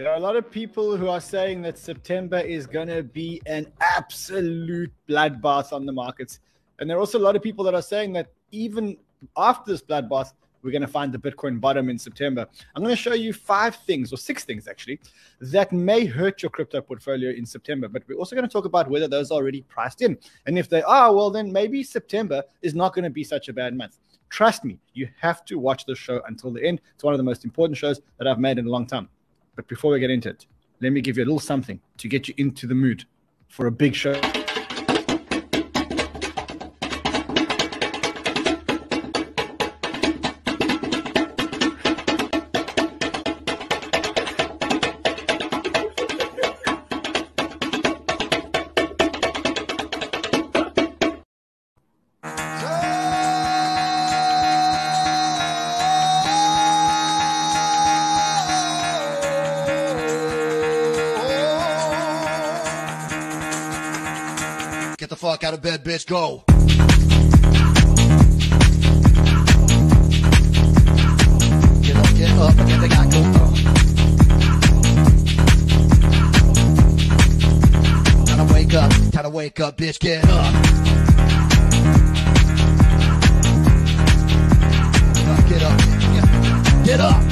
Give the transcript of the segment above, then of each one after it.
There are a lot of people who are saying that September is going to be an absolute bloodbath on the markets. And there are also a lot of people that are saying that even after this bloodbath, we're going to find the Bitcoin bottom in September. I'm going to show you five things, or six things actually, that may hurt your crypto portfolio in September. But we're also going to talk about whether those are already priced in. And if they are, well, then maybe September is not going to be such a bad month. Trust me, you have to watch this show until the end. It's one of the most important shows that I've made in a long time. But before we get into it, let me give you a little something to get you into the mood for a big show. Fuck out of bed, bitch. Go. Get up, get up, get the guy go. Uh. Time to wake up, time to wake up, bitch. Get up. Get up, get up, get up.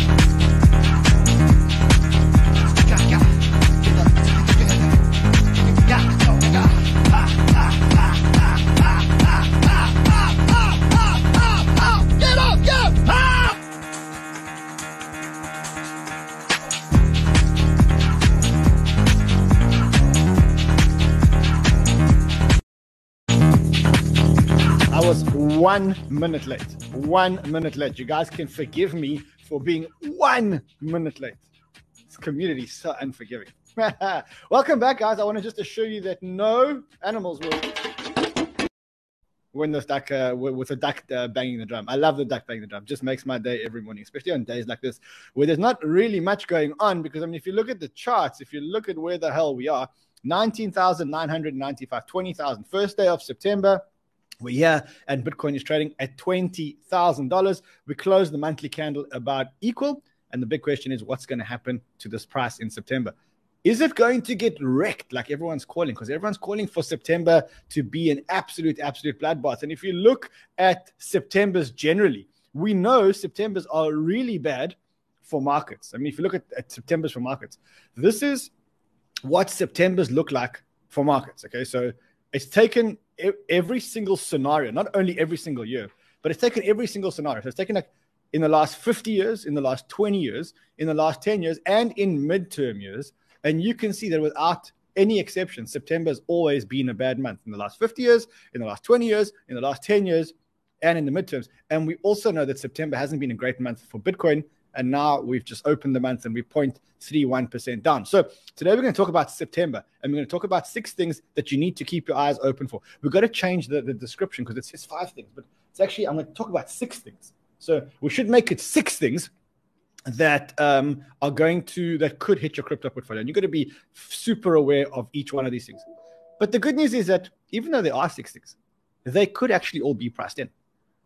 Minute late. One minute late. You guys can forgive me for being one minute late. This community is so unforgiving. Welcome back, guys. I want to just assure you that no animals will win this duck uh, with a duck uh, banging the drum. I love the duck banging the drum. Just makes my day every morning, especially on days like this where there's not really much going on. Because I mean, if you look at the charts, if you look at where the hell we are, 19,995, 20,000. First day of September. We're here and Bitcoin is trading at $20,000. We closed the monthly candle about equal. And the big question is what's going to happen to this price in September? Is it going to get wrecked like everyone's calling? Because everyone's calling for September to be an absolute, absolute bloodbath. And if you look at September's generally, we know September's are really bad for markets. I mean, if you look at, at September's for markets, this is what September's look like for markets. Okay, so it's taken every single scenario, not only every single year, but it's taken every single scenario. So it's taken like in the last 50 years, in the last 20 years, in the last 10 years, and in midterm years. And you can see that without any exception, September has always been a bad month in the last 50 years, in the last 20 years, in the last 10 years, and in the midterms. And we also know that September hasn't been a great month for Bitcoin. And now we've just opened the month and we're 0.31% down. So today we're going to talk about September and we're going to talk about six things that you need to keep your eyes open for. We've got to change the, the description because it says five things, but it's actually, I'm going to talk about six things. So we should make it six things that um, are going to that could hit your crypto portfolio. And you've got to be super aware of each one of these things. But the good news is that even though there are six things, they could actually all be priced in.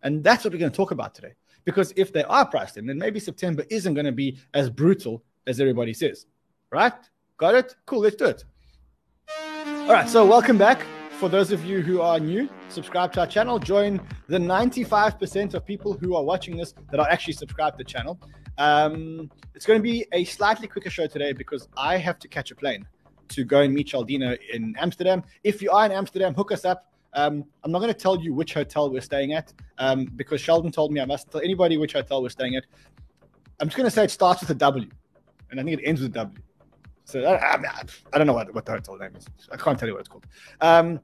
And that's what we're going to talk about today. Because if they are priced in, then maybe September isn't going to be as brutal as everybody says. Right? Got it? Cool, let's do it. All right, so welcome back. For those of you who are new, subscribe to our channel. Join the 95% of people who are watching this that are actually subscribed to the channel. Um, it's going to be a slightly quicker show today because I have to catch a plane to go and meet Chaldina in Amsterdam. If you are in Amsterdam, hook us up. Um, I'm not going to tell you which hotel we're staying at um, because Sheldon told me I must tell anybody which hotel we're staying at. I'm just going to say it starts with a W, and I think it ends with a W. So I, I, I don't know what, what the hotel name is. I can't tell you what it's called. Um,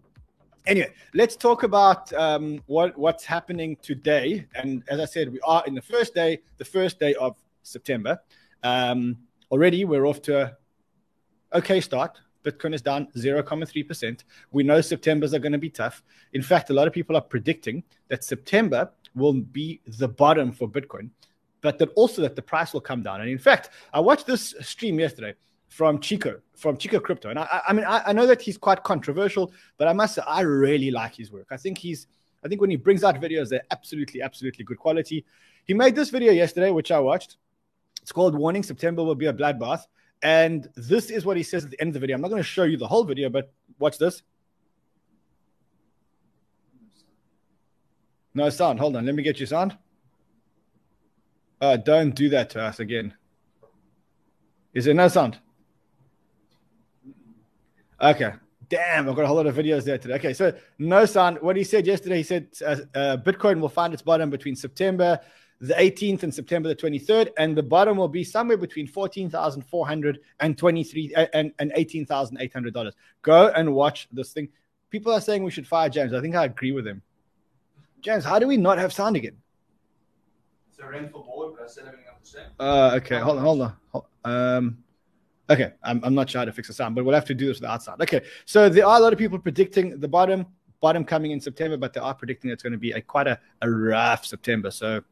anyway, let's talk about um, what what's happening today. And as I said, we are in the first day, the first day of September. Um, already, we're off to a okay start. Bitcoin is down 0.3%. We know September's are going to be tough. In fact, a lot of people are predicting that September will be the bottom for Bitcoin, but that also that the price will come down. And in fact, I watched this stream yesterday from Chico, from Chico Crypto. And I, I mean, I, I know that he's quite controversial, but I must say, I really like his work. I think he's, I think when he brings out videos, they're absolutely, absolutely good quality. He made this video yesterday, which I watched. It's called Warning September Will Be a Bloodbath. And this is what he says at the end of the video. I'm not going to show you the whole video, but watch this. No sound. Hold on. Let me get you sound. Uh, don't do that to us again. Is there no sound? Okay. Damn, I've got a whole lot of videos there today. Okay, so no sound. What he said yesterday, he said uh, uh, Bitcoin will find its bottom between September the 18th and September the 23rd, and the bottom will be somewhere between 14,400 and 23 uh, and, and $18,800. Go and watch this thing. People are saying we should fire James. I think I agree with him. James, how do we not have sound again? It's a rainfall board, but I said everything up the same. Uh, okay, hold on, hold on. Hold- Um, okay, I'm, I'm not sure how to fix the sound, but we'll have to do this with outside. Okay, so there are a lot of people predicting the bottom, bottom coming in September, but they are predicting it's going to be a quite a, a rough September. So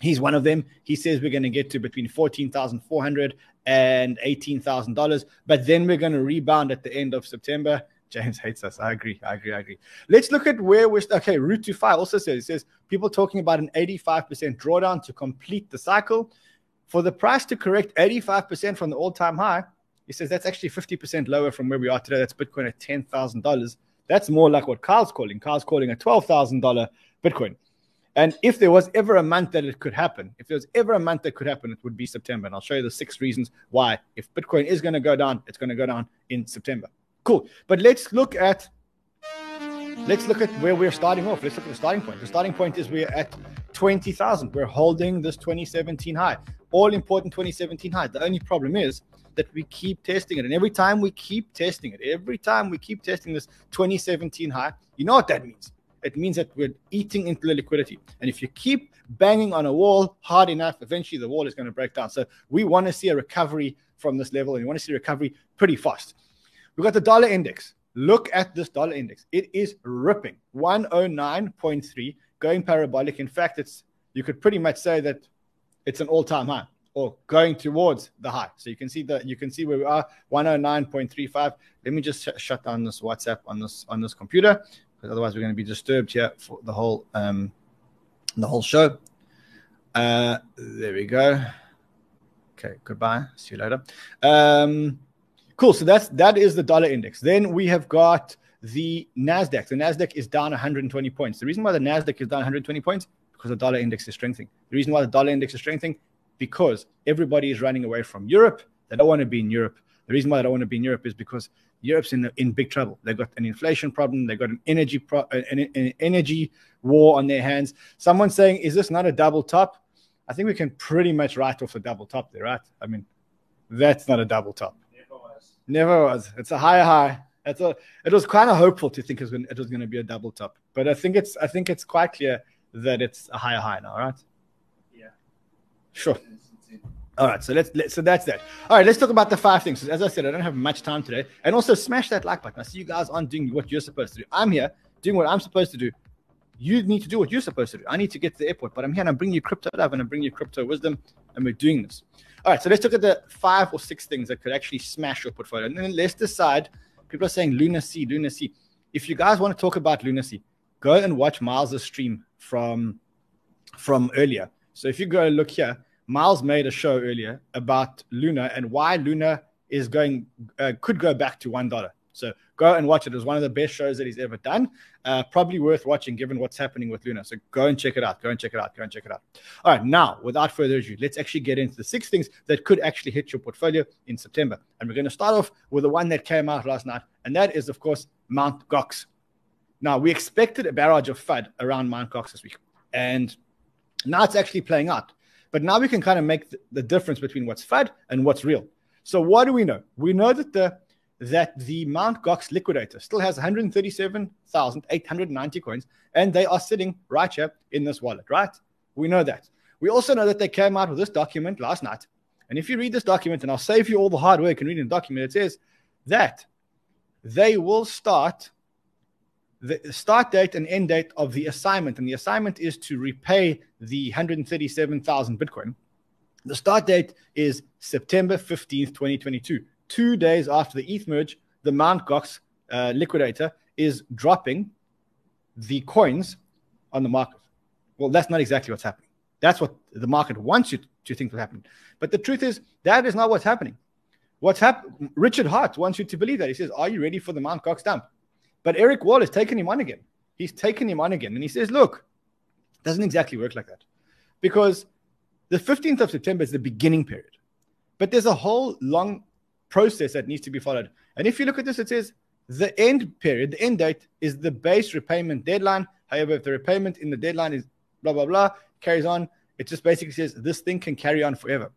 he's one of them. He says we're going to get to between fourteen thousand four hundred and eighteen thousand dollars, but then we're going to rebound at the end of September. James hates us. I agree. I agree. I agree. Let's look at where we're. Okay, Route to Fi also says it says people talking about an 85% drawdown to complete the cycle. For the price to correct 85% from the all-time high, he says that's actually 50% lower from where we are today. That's Bitcoin at $10,000. That's more like what Carl's calling. Carl's calling a $12,000 Bitcoin. And if there was ever a month that it could happen, if there was ever a month that could happen, it would be September. And I'll show you the six reasons why. If Bitcoin is going to go down, it's going to go down in September. Cool. But let's look at let's look at where we're starting off. Let's look at the starting point. The starting point is we're at 20,000. We're holding this 2017 high. All important 2017 high. The only problem is that we keep testing it. And every time we keep testing it, every time we keep testing this 2017 high, you know what that means? It means that we're eating into the liquidity. And if you keep banging on a wall hard enough, eventually the wall is going to break down. So we want to see a recovery from this level and we want to see recovery pretty fast. We've got the dollar index. Look at this dollar index. It is ripping 109.3, going parabolic. In fact, it's you could pretty much say that it's an all-time high or going towards the high. So you can see that you can see where we are 109.35. Let me just sh- shut down this WhatsApp on this on this computer otherwise we're going to be disturbed here for the whole um the whole show. Uh there we go. Okay, goodbye. See you later. Um Cool. So that's that is the dollar index. Then we have got the Nasdaq. The Nasdaq is down 120 points. The reason why the Nasdaq is down 120 points because the dollar index is strengthening. The reason why the dollar index is strengthening because everybody is running away from Europe. They don't want to be in Europe. The reason why they don't want to be in Europe is because Europe's in in big trouble. They've got an inflation problem. They've got an energy pro, an, an energy war on their hands. Someone's saying, "Is this not a double top?" I think we can pretty much write off a double top there, right? I mean, that's not a double top. Never was. Never was. It's a higher high. It's a, it was kind of hopeful to think it was, gonna, it was going to be a double top, but I think it's I think it's quite clear that it's a higher high now, right? Yeah. Sure. All right, so let's let, so that's that. All right, let's talk about the five things. As I said, I don't have much time today, and also smash that like button. I see you guys aren't doing what you're supposed to do. I'm here doing what I'm supposed to do. You need to do what you're supposed to do. I need to get to the airport, but I'm here and I'm bringing you crypto love and I'm bringing you crypto wisdom, and we're doing this. All right, so let's look at the five or six things that could actually smash your portfolio, and then let's decide. People are saying lunacy, lunacy. If you guys want to talk about lunacy, go and watch Miles' stream from from earlier. So if you go look here, Miles made a show earlier about Luna and why Luna is going uh, could go back to one dollar. So go and watch it. It was one of the best shows that he's ever done. Uh, probably worth watching given what's happening with Luna. So go and check it out. Go and check it out. Go and check it out. All right, now without further ado, let's actually get into the six things that could actually hit your portfolio in September. And we're going to start off with the one that came out last night, and that is, of course, Mount Gox. Now we expected a barrage of FUD around Mount Gox this week, and now it's actually playing out. But now we can kind of make the, difference between what's FUD and what's real. So what do we know? We know that the that the Mount Gox liquidator still has 137,890 coins, and they are sitting right here in this wallet, right? We know that. We also know that they came out with this document last night. And if you read this document, and I'll save you all the hard work and reading the document, it says that they will start the start date and end date of the assignment, and the assignment is to repay the 137,000 Bitcoin. The start date is September 15th, 2022. Two days after the ETH merge, the Mount Gox uh, liquidator is dropping the coins on the market. Well, that's not exactly what's happening. That's what the market wants you to think will happen. But the truth is, that is not what's happening. What's? Richard Heart wants you to believe that. He says, Are you ready for the Mount Gox dump? But Eric Wall has taken him on again. He's taken him on again. And he says, Look, doesn't exactly work like that. Because the 15th of September is the beginning period. But there's a whole long process that needs to be followed. And if you look at this, it says the end period, the end date is the base repayment deadline. However, if the repayment in the deadline is blah, blah, blah, carries on, it just basically says this thing can carry on forever.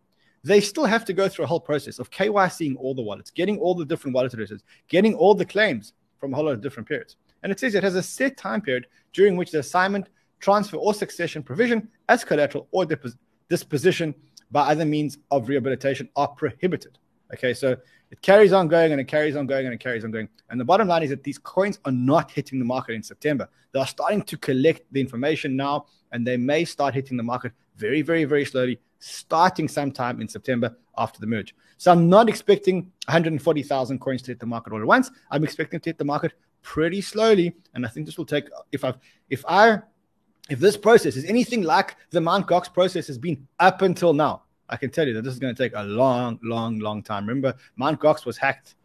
They still have to go through a whole process of KYCing all the wallets, getting all the different wallet addresses, getting all the claims from a whole lot of different periods. And it says it has a set time period during which the assignment, transfer, or succession provision as collateral or depos- disposition by other means of rehabilitation are prohibited. Okay, so it carries on going and it carries on going and it carries on going. And the bottom line is that these coins are not hitting the market in September. They are starting to collect the information now, and they may start hitting the market very, very, very slowly, starting sometime in September after the merge. So I'm not expecting 140,000 coins to hit the market all at once. I'm expecting to hit the market pretty slowly, and I think this will take. If I, if I, if this process is anything like the Mount Gox process has been up until now, I can tell you that this is going to take a long, long, long time. Remember, Mount Gox was hacked.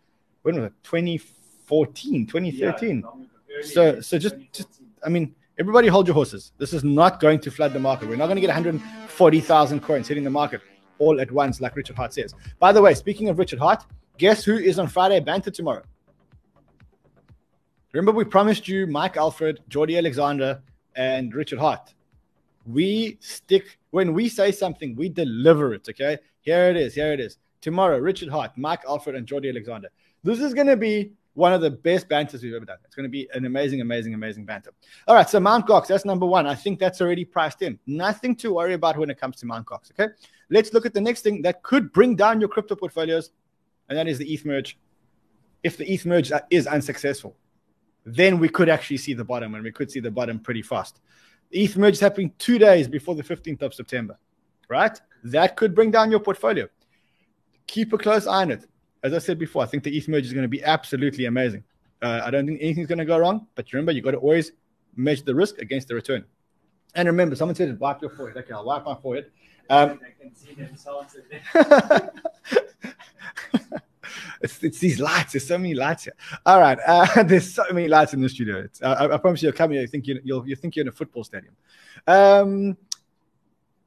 When was it? 2014, 2013. Yeah, so, so just, just, I mean, everybody hold your horses. This is not going to flood the market. We're not going to get 140,000 coins hitting the market all at once, like Richard Heart says. By the way, speaking of Richard Heart, guess who is on Friday banter tomorrow? Remember, we promised you Mike Alfred, Jordi Alexander, and Richard Heart. We stick when we say something, we deliver it. Okay, here it is. Here it is. Tomorrow, Richard Hart, Mike Alfred, and Jordi Alexander. This is going to be one of the best banters we've ever done. It's going to be an amazing, amazing, amazing banter. All right, so Mount Gox, that's number one. I think that's already priced in. Nothing to worry about when it comes to Mount Gox. Okay, let's look at the next thing that could bring down your crypto portfolios, and that is the ETH merge. If the ETH merge is unsuccessful, then we could actually see the bottom, and we could see the bottom pretty fast. The ETH merge is happening two days before the 15th of September, right? That could bring down your portfolio. Keep a close eye on it. As I said before, I think the ETH merge is going to be absolutely amazing. Uh, I don't think anything's going to go wrong, but remember, you've got to always measure the risk against the return. And remember, someone said, wipe your forehead. Okay, I'll wipe my forehead. Um, I can see themselves it's, it's these lights. There's so many lights here. All right, uh, there's so many lights in the studio. It's, uh, I, I promise you, you'll come here. You think you, you'll you think you're in a football stadium. Um,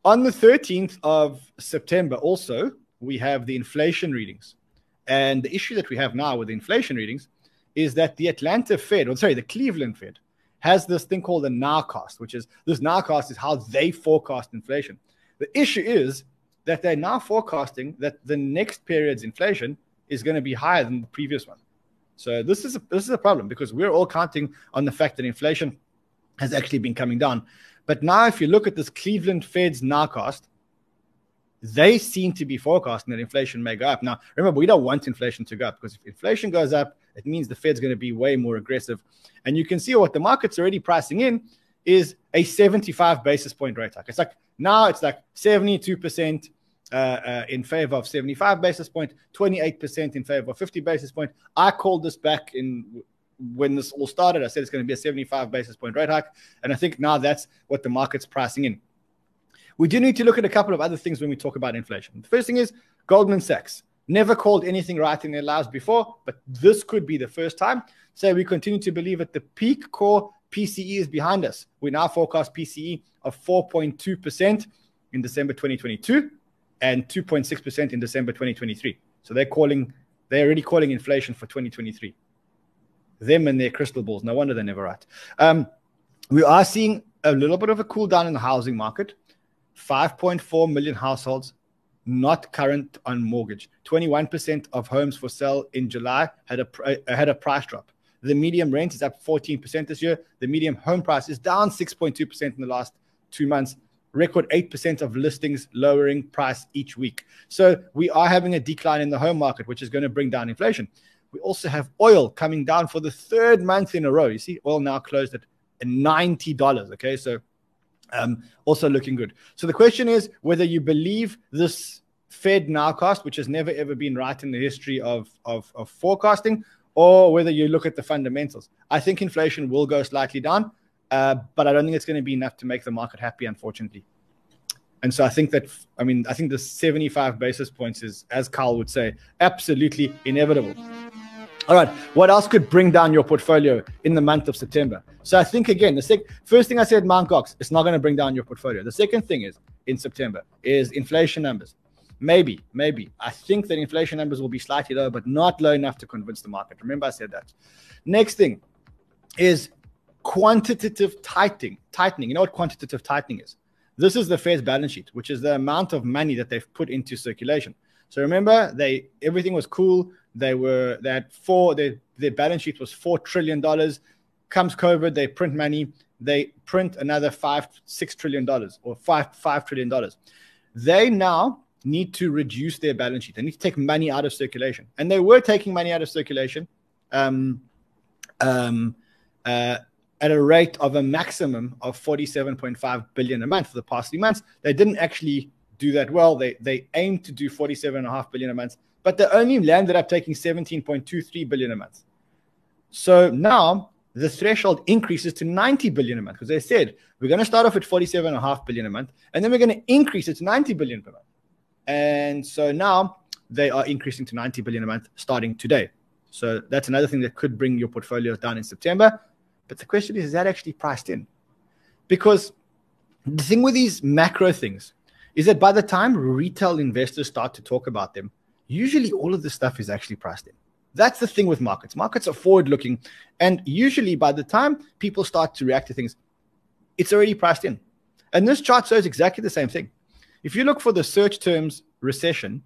on the 13th of September, also we have the inflation readings, and the issue that we have now with the inflation readings is that the Atlanta Fed, or sorry, the Cleveland Fed, has this thing called a nowcast, which is this nowcast is how they forecast inflation. The issue is that they're now forecasting that the next period's inflation is going to be higher than the previous one. So this is a, this is a problem because we're all counting on the fact that inflation has actually been coming down. But now, if you look at this Cleveland Fed's nowcast, they seem to be forecasting that inflation may go up. Now, remember, we don't want inflation to go up because if inflation goes up, it means the Fed's going to be way more aggressive. And you can see what the market's already pricing in is a 75 basis point rate hike. It's like now it's like 72% uh, uh, in favor of 75 basis point, 28% in favor of 50 basis point. I called this back in when this all started. I said it's going to be a 75 basis point rate hike. And I think now that's what the market's pricing in. We do need to look at a couple of other things when we talk about inflation. The first thing is Goldman Sachs. Never called anything right in their lives before, but this could be the first time. So we continue to believe that the peak core PCE is behind us. We now forecast PCE of 4.2% in December 2022 and 2.6% in December 2023. So they're calling, they're already calling inflation for 2023. Them and their crystal balls. No wonder they're never right. Um, we are seeing a little bit of a cool down in the housing market. 5.4 million households not current on mortgage. 21% of homes for sale in July had a uh, had a price drop. The medium rent is up 14% this year. The medium home price is down 6.2% in the last two months. Record 8% of listings lowering price each week. So we are having a decline in the home market, which is going to bring down inflation. We also have oil coming down for the third month in a row. You see, oil now closed at $90. Okay, so um, also looking good. So the question is whether you believe this Fed nowcast, which has never ever been right in the history of, of, of forecasting, or whether you look at the fundamentals. I think inflation will go slightly down, uh, but I don't think it's going to be enough to make the market happy, unfortunately. And so I think that, I mean, I think the 75 basis points is, as Carl would say, absolutely inevitable. All right, what else could bring down your portfolio in the month of September? So I think again, the sec- first thing I said, Mount Gox, it's not going to bring down your portfolio. The second thing is in September is inflation numbers. Maybe, maybe. I think that inflation numbers will be slightly lower, but not low enough to convince the market. Remember, I said that. Next thing is quantitative tightening. Tightening. You know what quantitative tightening is? This is the Fed's balance sheet, which is the amount of money that they've put into circulation. So remember, they everything was cool. They were they had four. Their their balance sheet was four trillion dollars. Comes COVID, they print money. They print another five six trillion dollars or five five trillion dollars. They now need to reduce their balance sheet. They need to take money out of circulation, and they were taking money out of circulation. Um, um, uh, at a rate of a maximum of 47.5 billion a month for the past three months. They didn't actually do that well. They they aim to do 47.5 billion a month, but they only landed up taking 17.23 billion a month. So now the threshold increases to 90 billion a month because they said we're going to start off at 47.5 billion a month and then we're going to increase it to 90 billion per month. And so now they are increasing to 90 billion a month starting today. So that's another thing that could bring your portfolios down in September. But the question is, is that actually priced in? Because the thing with these macro things is that by the time retail investors start to talk about them, usually all of this stuff is actually priced in. That's the thing with markets. Markets are forward looking. And usually by the time people start to react to things, it's already priced in. And this chart shows exactly the same thing. If you look for the search terms recession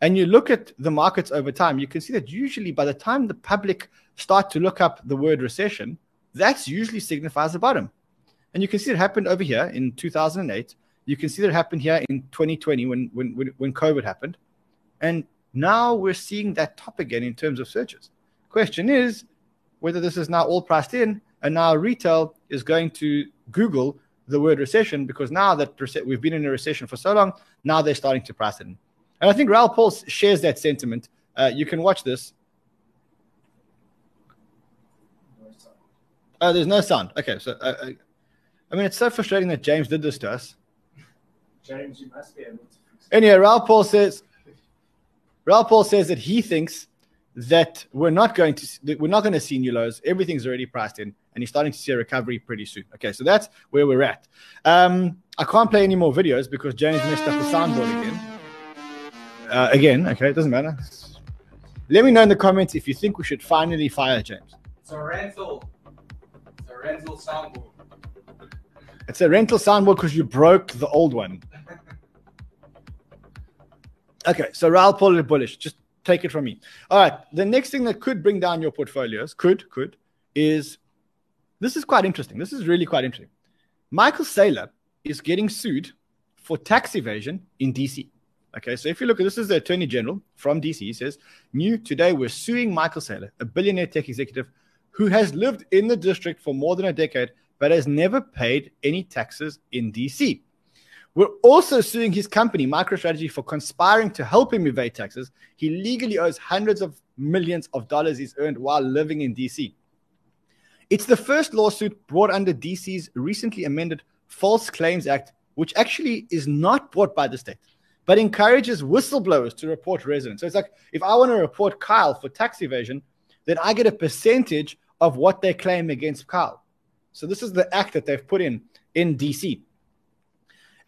and you look at the markets over time, you can see that usually by the time the public start to look up the word recession, that's usually signifies a bottom. And you can see it happened over here in 2008. You can see that it happened here in 2020 when, when, when, when COVID happened. And now we're seeing that top again in terms of searches. Question is whether this is now all priced in and now retail is going to Google the word recession because now that we've been in a recession for so long, now they're starting to price it in. And I think Raoul Pal shares that sentiment. Uh, you can watch this. Oh, there's no sound. Okay, so uh, uh, I mean, it's so frustrating that James did this to us. James, you must be able to fix it. Anyway, Raoul Paul says, Raoul Pal says that he thinks that we're not going to that we're not going to see new lows. Everything's already priced in, and he's starting to see a recovery pretty soon. Okay, so that's where we're at. Um, I can't play any more videos because James messed up the soundboard again. Uh, again, okay, it doesn't matter. Let me know in the comments if you think we should finally fire James. It's a rental. It's a rental soundboard. It's a rental soundboard because you broke the old one. Okay, so Raoul Pal is bullish. Just take it from me. All right. The next thing that could bring down your portfolios, could, could, is this is quite interesting. This is really quite interesting. Michael Saylor is getting sued for tax evasion in DC. Okay, so if you look at this is the Attorney General from DC. He says, New today, we're suing Michael Saylor, a billionaire tech executive who has lived in the district for more than a decade, but has never paid any taxes in DC. We're also suing his company, MicroStrategy, for conspiring to help him evade taxes. He legally owes hundreds of millions of dollars he's earned while living in DC. It's the first lawsuit brought under DC's recently amended False Claims Act, which actually is not brought by the state, but encourages whistleblowers to report residents. So it's like if I want to report Kyle for tax evasion, then I get a percentage of what they claim against Kyle. So this is the act that they've put in in DC.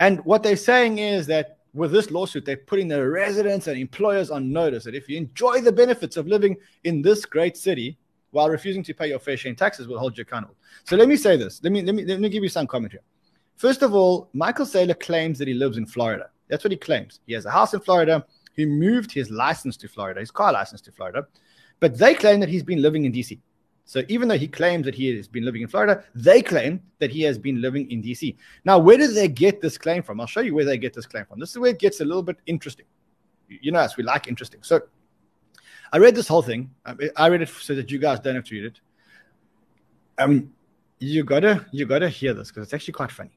And what they're saying is that with this lawsuit, they're putting their residents and employers on notice that if you enjoy the benefits of living in this great city while refusing to pay your fair share in taxes, we'll hold you accountable. So let me say this. Let me let me let me give you some commentary. First of all, Michael Saylor claims that he lives in Florida. That's what he claims. He has a house in Florida. He moved his license to Florida, his car license to Florida. But they claim that he's been living in DC. So even though he claims that he has been living in Florida, they claim that he has been living in DC. Now, where do they get this claim from? I'll show you where they get this claim from. This is where it gets a little bit interesting. You know us, we like interesting. So I read this whole thing. I read it so that you guys don't have to read it. Um, you gotta you gotta hear this because it's actually quite funny.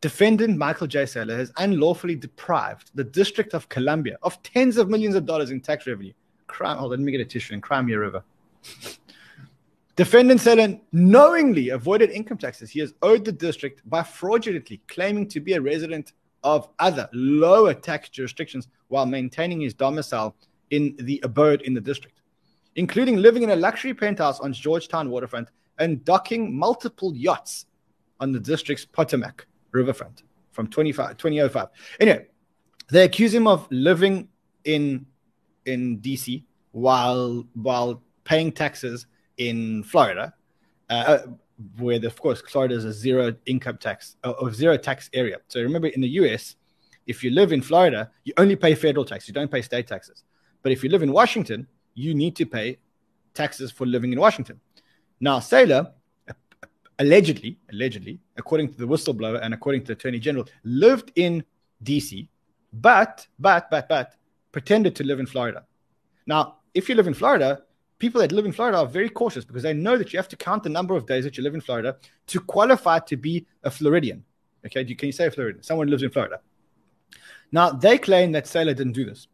Defendant Michael J. Saylor has unlawfully deprived the District of Columbia of tens of millions of dollars in tax revenue. Crime. On, let me get a tissue in Crimea River. Defendant Saylor knowingly avoided income taxes he has owed the district by fraudulently claiming to be a resident of other lower tax jurisdictions while maintaining his domicile in the abode in the district, including living in a luxury penthouse on Georgetown waterfront and docking multiple yachts on the district's Potomac riverfront from 2005. Anyway, they accuse him of living in in DC while while paying taxes in Florida, uh, where of course Florida is a zero income tax uh, or zero tax area. So remember, in the U.S., if you live in Florida, you only pay federal tax. You don't pay state taxes. But if you live in Washington, you need to pay taxes for living in Washington. Now, Saylor allegedly, allegedly, according to the whistleblower and according to the attorney general, lived in DC, but, but, but, but, pretended to live in Florida. Now, if you live in Florida, people that live in Florida are very cautious because they know that you have to count the number of days that you live in Florida to qualify to be a Floridian. Okay, can you say a Floridian? Someone lives in Florida. Now, they claim that Saylor didn't do this.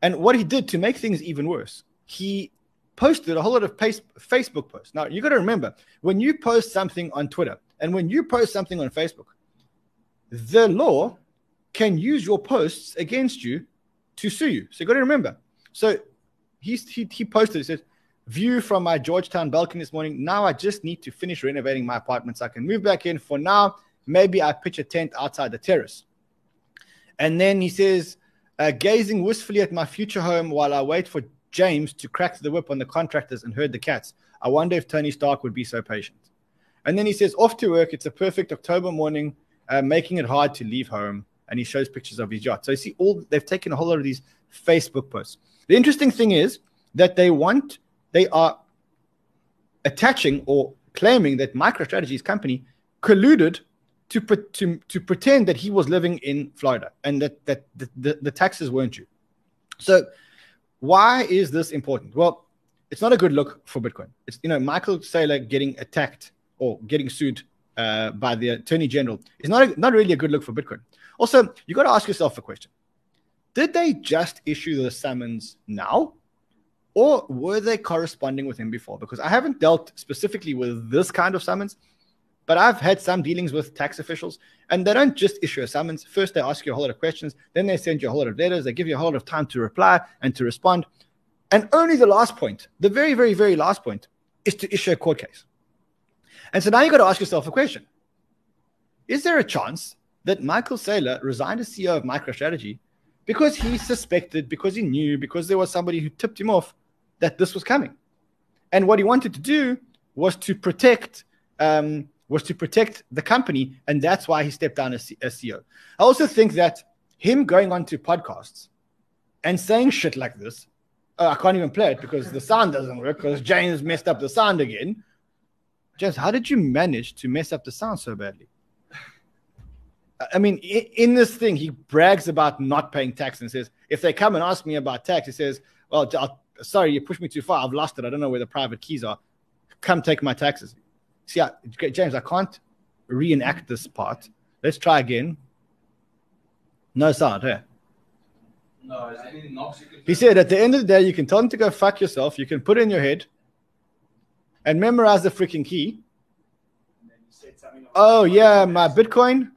And what he did to make things even worse, he posted a whole lot of Facebook posts. Now, you got to remember when you post something on Twitter and when you post something on Facebook, the law can use your posts against you to sue you. So you got to remember. So he, he, he posted, he said, View from my Georgetown balcony this morning. Now I just need to finish renovating my apartment so I can move back in. For now, maybe I pitch a tent outside the terrace. And then he says, uh, gazing wistfully at my future home while I wait for James to crack the whip on the contractors and herd the cats. I wonder if Tony Stark would be so patient. And then he says, off to work. It's a perfect October morning, uh, making it hard to leave home. And he shows pictures of his yacht. So you see, all they've taken a whole lot of these Facebook posts. The interesting thing is that they want, they are attaching or claiming that MicroStrategy's company colluded to, to, to pretend that he was living in Florida and that, that the, the, the taxes weren't due. So why is this important? Well, it's not a good look for Bitcoin. It's you know Michael Saylor getting attacked or getting sued uh, by the attorney general is not a, not really a good look for Bitcoin. Also, you got to ask yourself a question: Did they just issue the summons now, or were they corresponding with him before? Because I haven't dealt specifically with this kind of summons, but I've had some dealings with tax officials, and they don't just issue a summons. First, they ask you a whole lot of questions, then they send you a whole lot of letters, they give you a whole lot of time to reply and to respond. And only the last point, the very, very, very last point, is to issue a court case. And so now you've got to ask yourself a question Is there a chance that Michael Saylor resigned as CEO of MicroStrategy because he suspected, because he knew, because there was somebody who tipped him off that this was coming? And what he wanted to do was to protect um, was to protect the company, and that's why he stepped down as, as CEO. I also think that him going on to podcasts and saying shit like this, oh, I can't even play it because the sound doesn't work because James messed up the sound again. James, how did you manage to mess up the sound so badly? I mean, in this thing, he brags about not paying tax and says, if they come and ask me about tax, he says, well, I'll, sorry, you pushed me too far. I've lost it. I don't know where the private keys are. Come take my taxes. See, I, James, I can't reenact this part. Let's try again. No sound, hey? No, is there anything knocks you can He said, at the end of the day, you can tell them to go fuck yourself. You can put it in your head and memorize the freaking key. And then you said something like- Oh, yeah, my Bitcoin.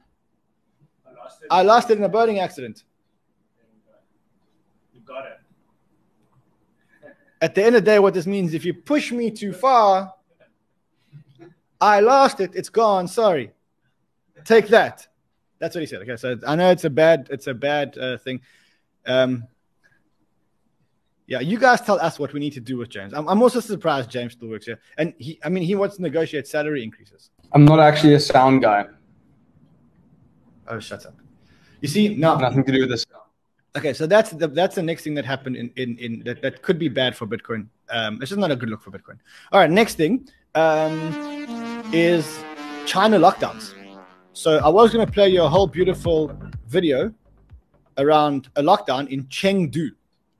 I lost it. I lost it in a boating accident. You got it. At the end of the day, what this means, if you push me too far, I lost it. It's gone. Sorry. Take that. That's what he said. Okay, so I know it's a bad, it's a bad uh, thing. Um, yeah, you guys tell us what we need to do with James. I'm, I'm also surprised James still works here, and he, I mean, he wants to negotiate salary increases. I'm not actually a sound guy. Oh, shut up. You see, now Nothing to do with this. Okay, so that's the that's the next thing that happened in in, in that, that could be bad for Bitcoin. Um, it's just not a good look for Bitcoin. All right, next thing um, is China lockdowns. So I was going to play you a whole beautiful video around a lockdown in Chengdu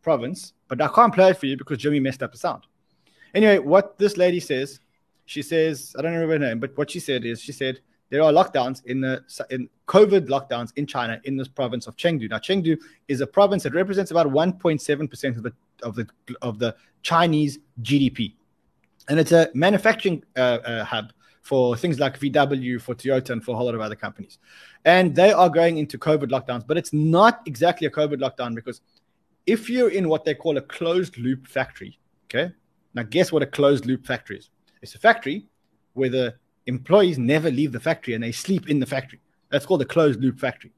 province, but I can't play it for you because Jimmy messed up the sound. Anyway, what this lady says, she says, I don't remember her name, but what she said is, she said there are lockdowns in the in COVID lockdowns in China in this province of Chengdu. Now, Chengdu is a province that represents about 1.7 percent of the of the of the Chinese GDP, and it's a manufacturing uh, uh, hub for things like VW, for Toyota, and for a whole lot of other companies. And they are going into COVID lockdowns, but it's not exactly a COVID lockdown because if you're in what they call a closed loop factory, okay, now guess what a closed loop factory is? It's a factory where the employees never leave the factory and they sleep in the factory. That's called a closed loop factory.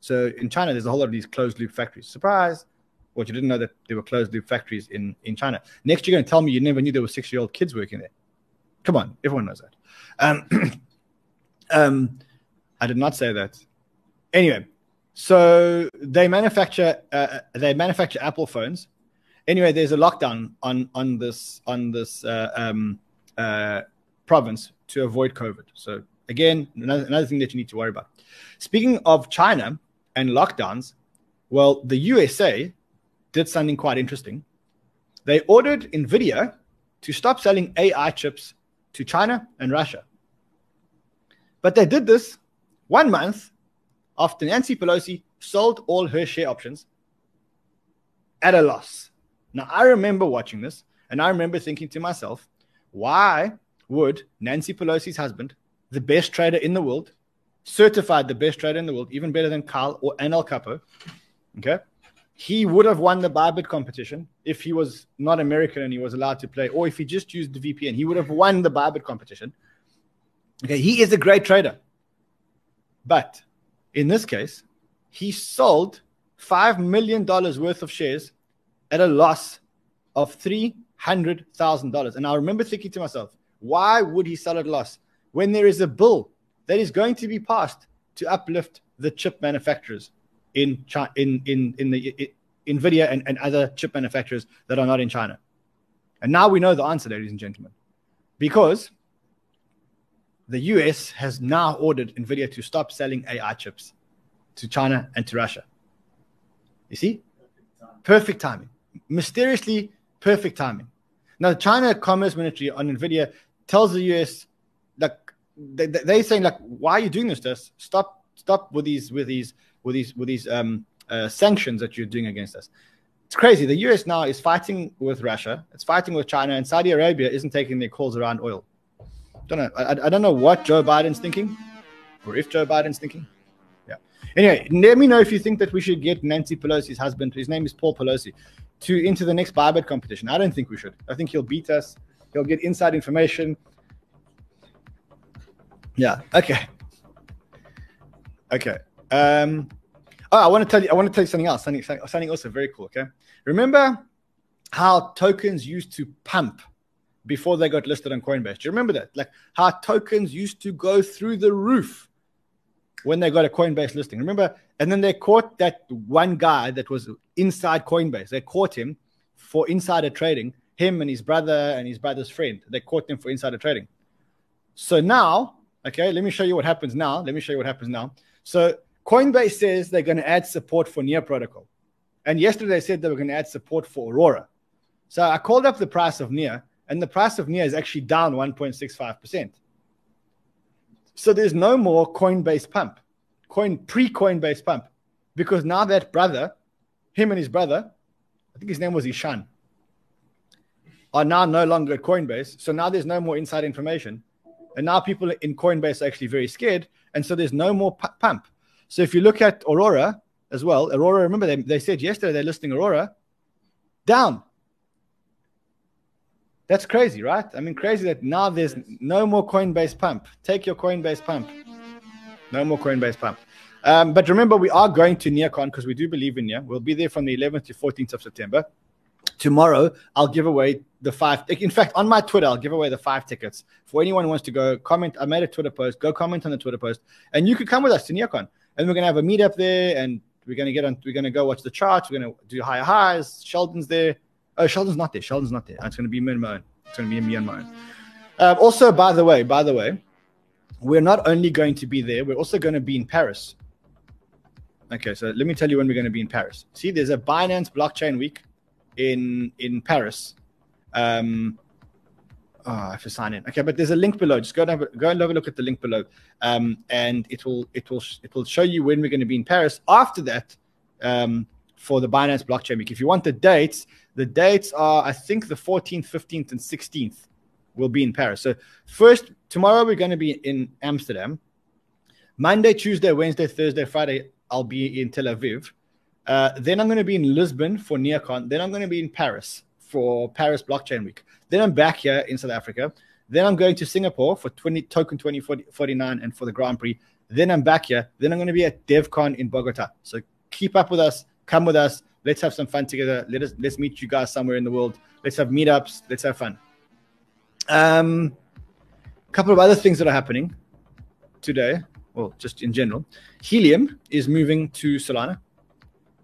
So in China, there's a whole lot of these closed loop factories. Surprise! What you didn't know that there were closed loop factories in, in China. Next, you're going to tell me you never knew there were six year old kids working there. Come on, everyone knows that. Um, um, I did not say that. Anyway, so they manufacture uh, they manufacture Apple phones. Anyway, there's a lockdown on on this on this uh, um, uh, province to avoid COVID. So again, another, another thing that you need to worry about. Speaking of China and lockdowns, well, the USA did something quite interesting. They ordered Nvidia to stop selling AI chips to China and Russia. But they did this one month after Nancy Pelosi sold all her share options at a loss. Now, I remember watching this and I remember thinking to myself, why would Nancy Pelosi's husband, the best trader in the world, certified the best trader in the world, even better than Carl or Al Capo, okay? He would have won the Bybit competition if he was not American and he was allowed to play, or if he just used the VPN, he would have won the Bybit competition. Okay, he is a great trader. But in this case, he sold $5 million worth of shares at a loss of $300,000. And I remember thinking to myself, why would he sell at loss when there is a bill that is going to be passed to uplift the chip manufacturers in China, in, in, in the in, NVIDIA and, and other chip manufacturers that are not in China? And now we know the answer, ladies and gentlemen. Because the US has now ordered NVIDIA to stop selling AI chips to China and to Russia. You see? Perfect timing. Mysteriously, perfect timing. Now, the China Commerce Ministry on NVIDIA tells the US, like, they, they're saying, like, why are you doing this to us? Stop, stop with these, with these, with these, with these um, uh, sanctions that you're doing against us. It's crazy. The US now is fighting with Russia, it's fighting with China, and Saudi Arabia isn't taking their calls around oil. Don't know. I, I don't know what Joe Biden's thinking, or if Joe Biden's thinking. Yeah. Anyway, let me know if you think that we should get Nancy Pelosi's husband. His name is Paul Pelosi, to into the next Bybit competition. I don't think we should. I think he'll beat us. He'll get inside information. Yeah. Okay. Okay. Um. Oh, I want to tell you. I want to tell you something else. Something, something also very cool. Okay. Remember how tokens used to pump before they got listed on Coinbase. Do you remember that? Like how tokens used to go through the roof when they got a Coinbase listing. Remember? And then they caught that one guy that was inside Coinbase. They caught him for insider trading, him and his brother and his brother's friend. They caught them for insider trading. So now, okay, let me show you what happens now. Let me show you what happens now. So Coinbase says they're going to add support for Near Protocol. And yesterday they said they were going to add support for Aurora. So I called up the price of Near and the price of NEAR is actually down 1.65%. So there's no more Coinbase pump, coin pre-Coinbase pump, because now that brother, him and his brother, I think his name was Ishan, are now no longer at Coinbase. So now there's no more inside information, and now people in Coinbase are actually very scared, and so there's no more pump. So if you look at Aurora as well, Aurora, remember they, they said yesterday they're listing Aurora down that's crazy, right? I mean, crazy that now there's no more Coinbase pump. Take your Coinbase pump. No more Coinbase pump. Um, but remember, we are going to NearCon because we do believe in Near. We'll be there from the 11th to 14th of September. Tomorrow, I'll give away the five. In fact, on my Twitter, I'll give away the five tickets for anyone who wants to go. Comment. I made a Twitter post. Go comment on the Twitter post, and you could come with us to NearCon. And we're gonna have a meetup there, and we're gonna get on. We're gonna go watch the charts. We're gonna do higher highs. Sheldon's there. Oh, Sheldon's not there. Sheldon's not there. It's to be me and my own. It's to be me and my own. Um, also, by the way, by the way, we're not only going to be there, we're also going to be in Paris. Okay, so let me tell you when we're going to be in Paris. See, there's a Binance Blockchain Week in in Paris. Um, oh, I have to sign in. Okay, but there's a link below. Just go and have a, go and have a look at the link below, um, and it will it will it will show you when we're going to be in Paris. After that, um, for the Binance Blockchain Week. If you want the dates, the dates are, I think, the 14th, 15th, and 16th we'll be in Paris. So first tomorrow we're going to be in Amsterdam. Monday, Tuesday, Wednesday, Thursday, Friday, I'll be in Tel Aviv. Uh, then I'm going to be in Lisbon for NEARCON. Then I'm going to be in Paris for Paris Blockchain Week. Then I'm back here in South Africa. Then I'm going to Singapore for 20 Token 2049 and for the Grand Prix. Then I'm back here. Then I'm going to be at DevCon in Bogota. So keep up with us. Come with us. Let's have some fun together. Let us let's meet you guys somewhere in the world. Let's have meetups. Let's have fun. Um, a couple of other things that are happening today, well, just in general. Helium is moving to Solana.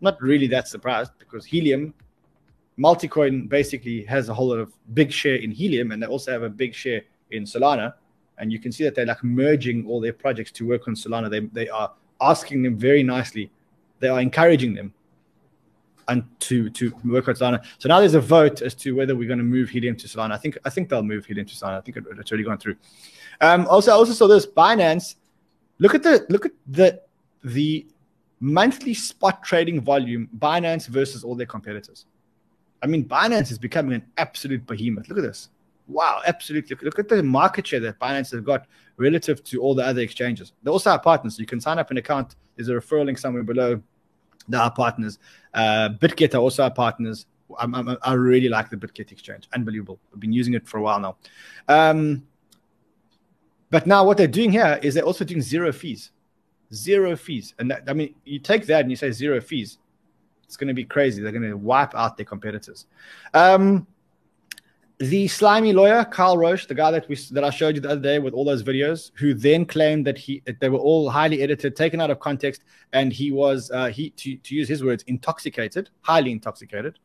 Not really that surprised because Helium, Multicoin basically has a whole lot of big share in Helium, and they also have a big share in Solana. And you can see that they're like merging all their projects to work on Solana. They they are asking them very nicely. They are encouraging them and to to work on Solana. So now there's a vote as to whether we're going to move Helium to Solana. I think I think they'll move Helium to Solana. I think it, it's already gone through. Um, also, I also saw this Binance. Look at the look at the the monthly spot trading volume Binance versus all their competitors. I mean, Binance is becoming an absolute behemoth. Look at this. Wow, absolutely. Look, at the market share that Binance has got relative to all the other exchanges. They also have partners. So you can sign up an account. There's a referral link somewhere below. They are our partners. Uh, BitGet are also our partners. I'm, I'm, i really like the BitGet exchange. Unbelievable. I've been using it for a while now. Um, but now what they're doing here is they're also doing zero fees. Zero fees. And that, I mean, you take that and you say zero fees. It's going to be crazy. They're going to wipe out their competitors. Um, the slimy lawyer Kyle Roche, the guy that we that I showed you the other day with all those videos, who then claimed that he that they were all highly edited, taken out of context, and he was uh, he to, to use his words intoxicated, highly intoxicated.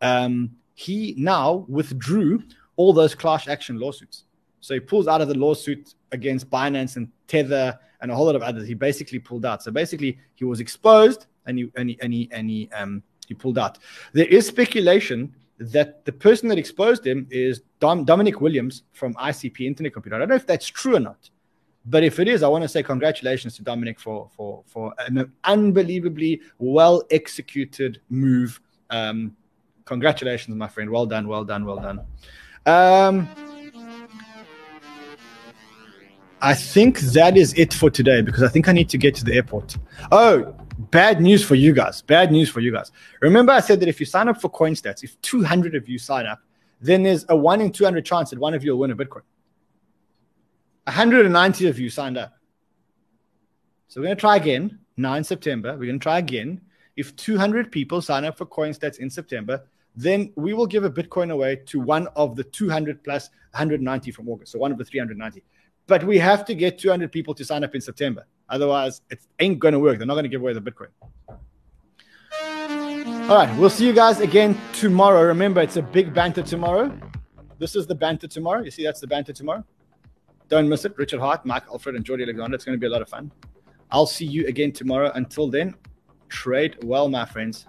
Um, he now withdrew all those class action lawsuits. So he pulls out of the lawsuit against Binance and Tether and a whole lot of others. He basically pulled out. So basically, he was exposed and he and he and he, and he um he pulled out. There is speculation that the person that exposed him is Dom, Dominic Williams from ICP Internet Computer. I don't know if that's true or not, but if it is, I want to say congratulations to Dominic for for for an unbelievably well executed move. Um, congratulations, my friend. Well done, well done, well done. Um, I think that is it for today because I think I need to get to the airport. Oh, bad news for you guys. Bad news for you guys. Remember, I said that if you sign up for CoinStats, if 200 of you sign up, then there's a 1 in 200 chance that one of you will win a Bitcoin. 190 of you signed up. So we're going to try again, 9 September. We're going to try again. If 200 people sign up for CoinStats in September, then we will give a Bitcoin away to one of the 200 plus 190 from August. So one of the 390. But we have to get 200 people to sign up in September. Otherwise, it ain't going to work. They're not going to give away the Bitcoin. All right, we'll see you guys again tomorrow. Remember, it's a big banter tomorrow. This is the banter tomorrow. You see, that's the banter tomorrow. Don't miss it. Richard Heart, Mike Alfred, and Jordi Alexander. It's going to be a lot of fun. I'll see you again tomorrow. Until then, trade well, my friends.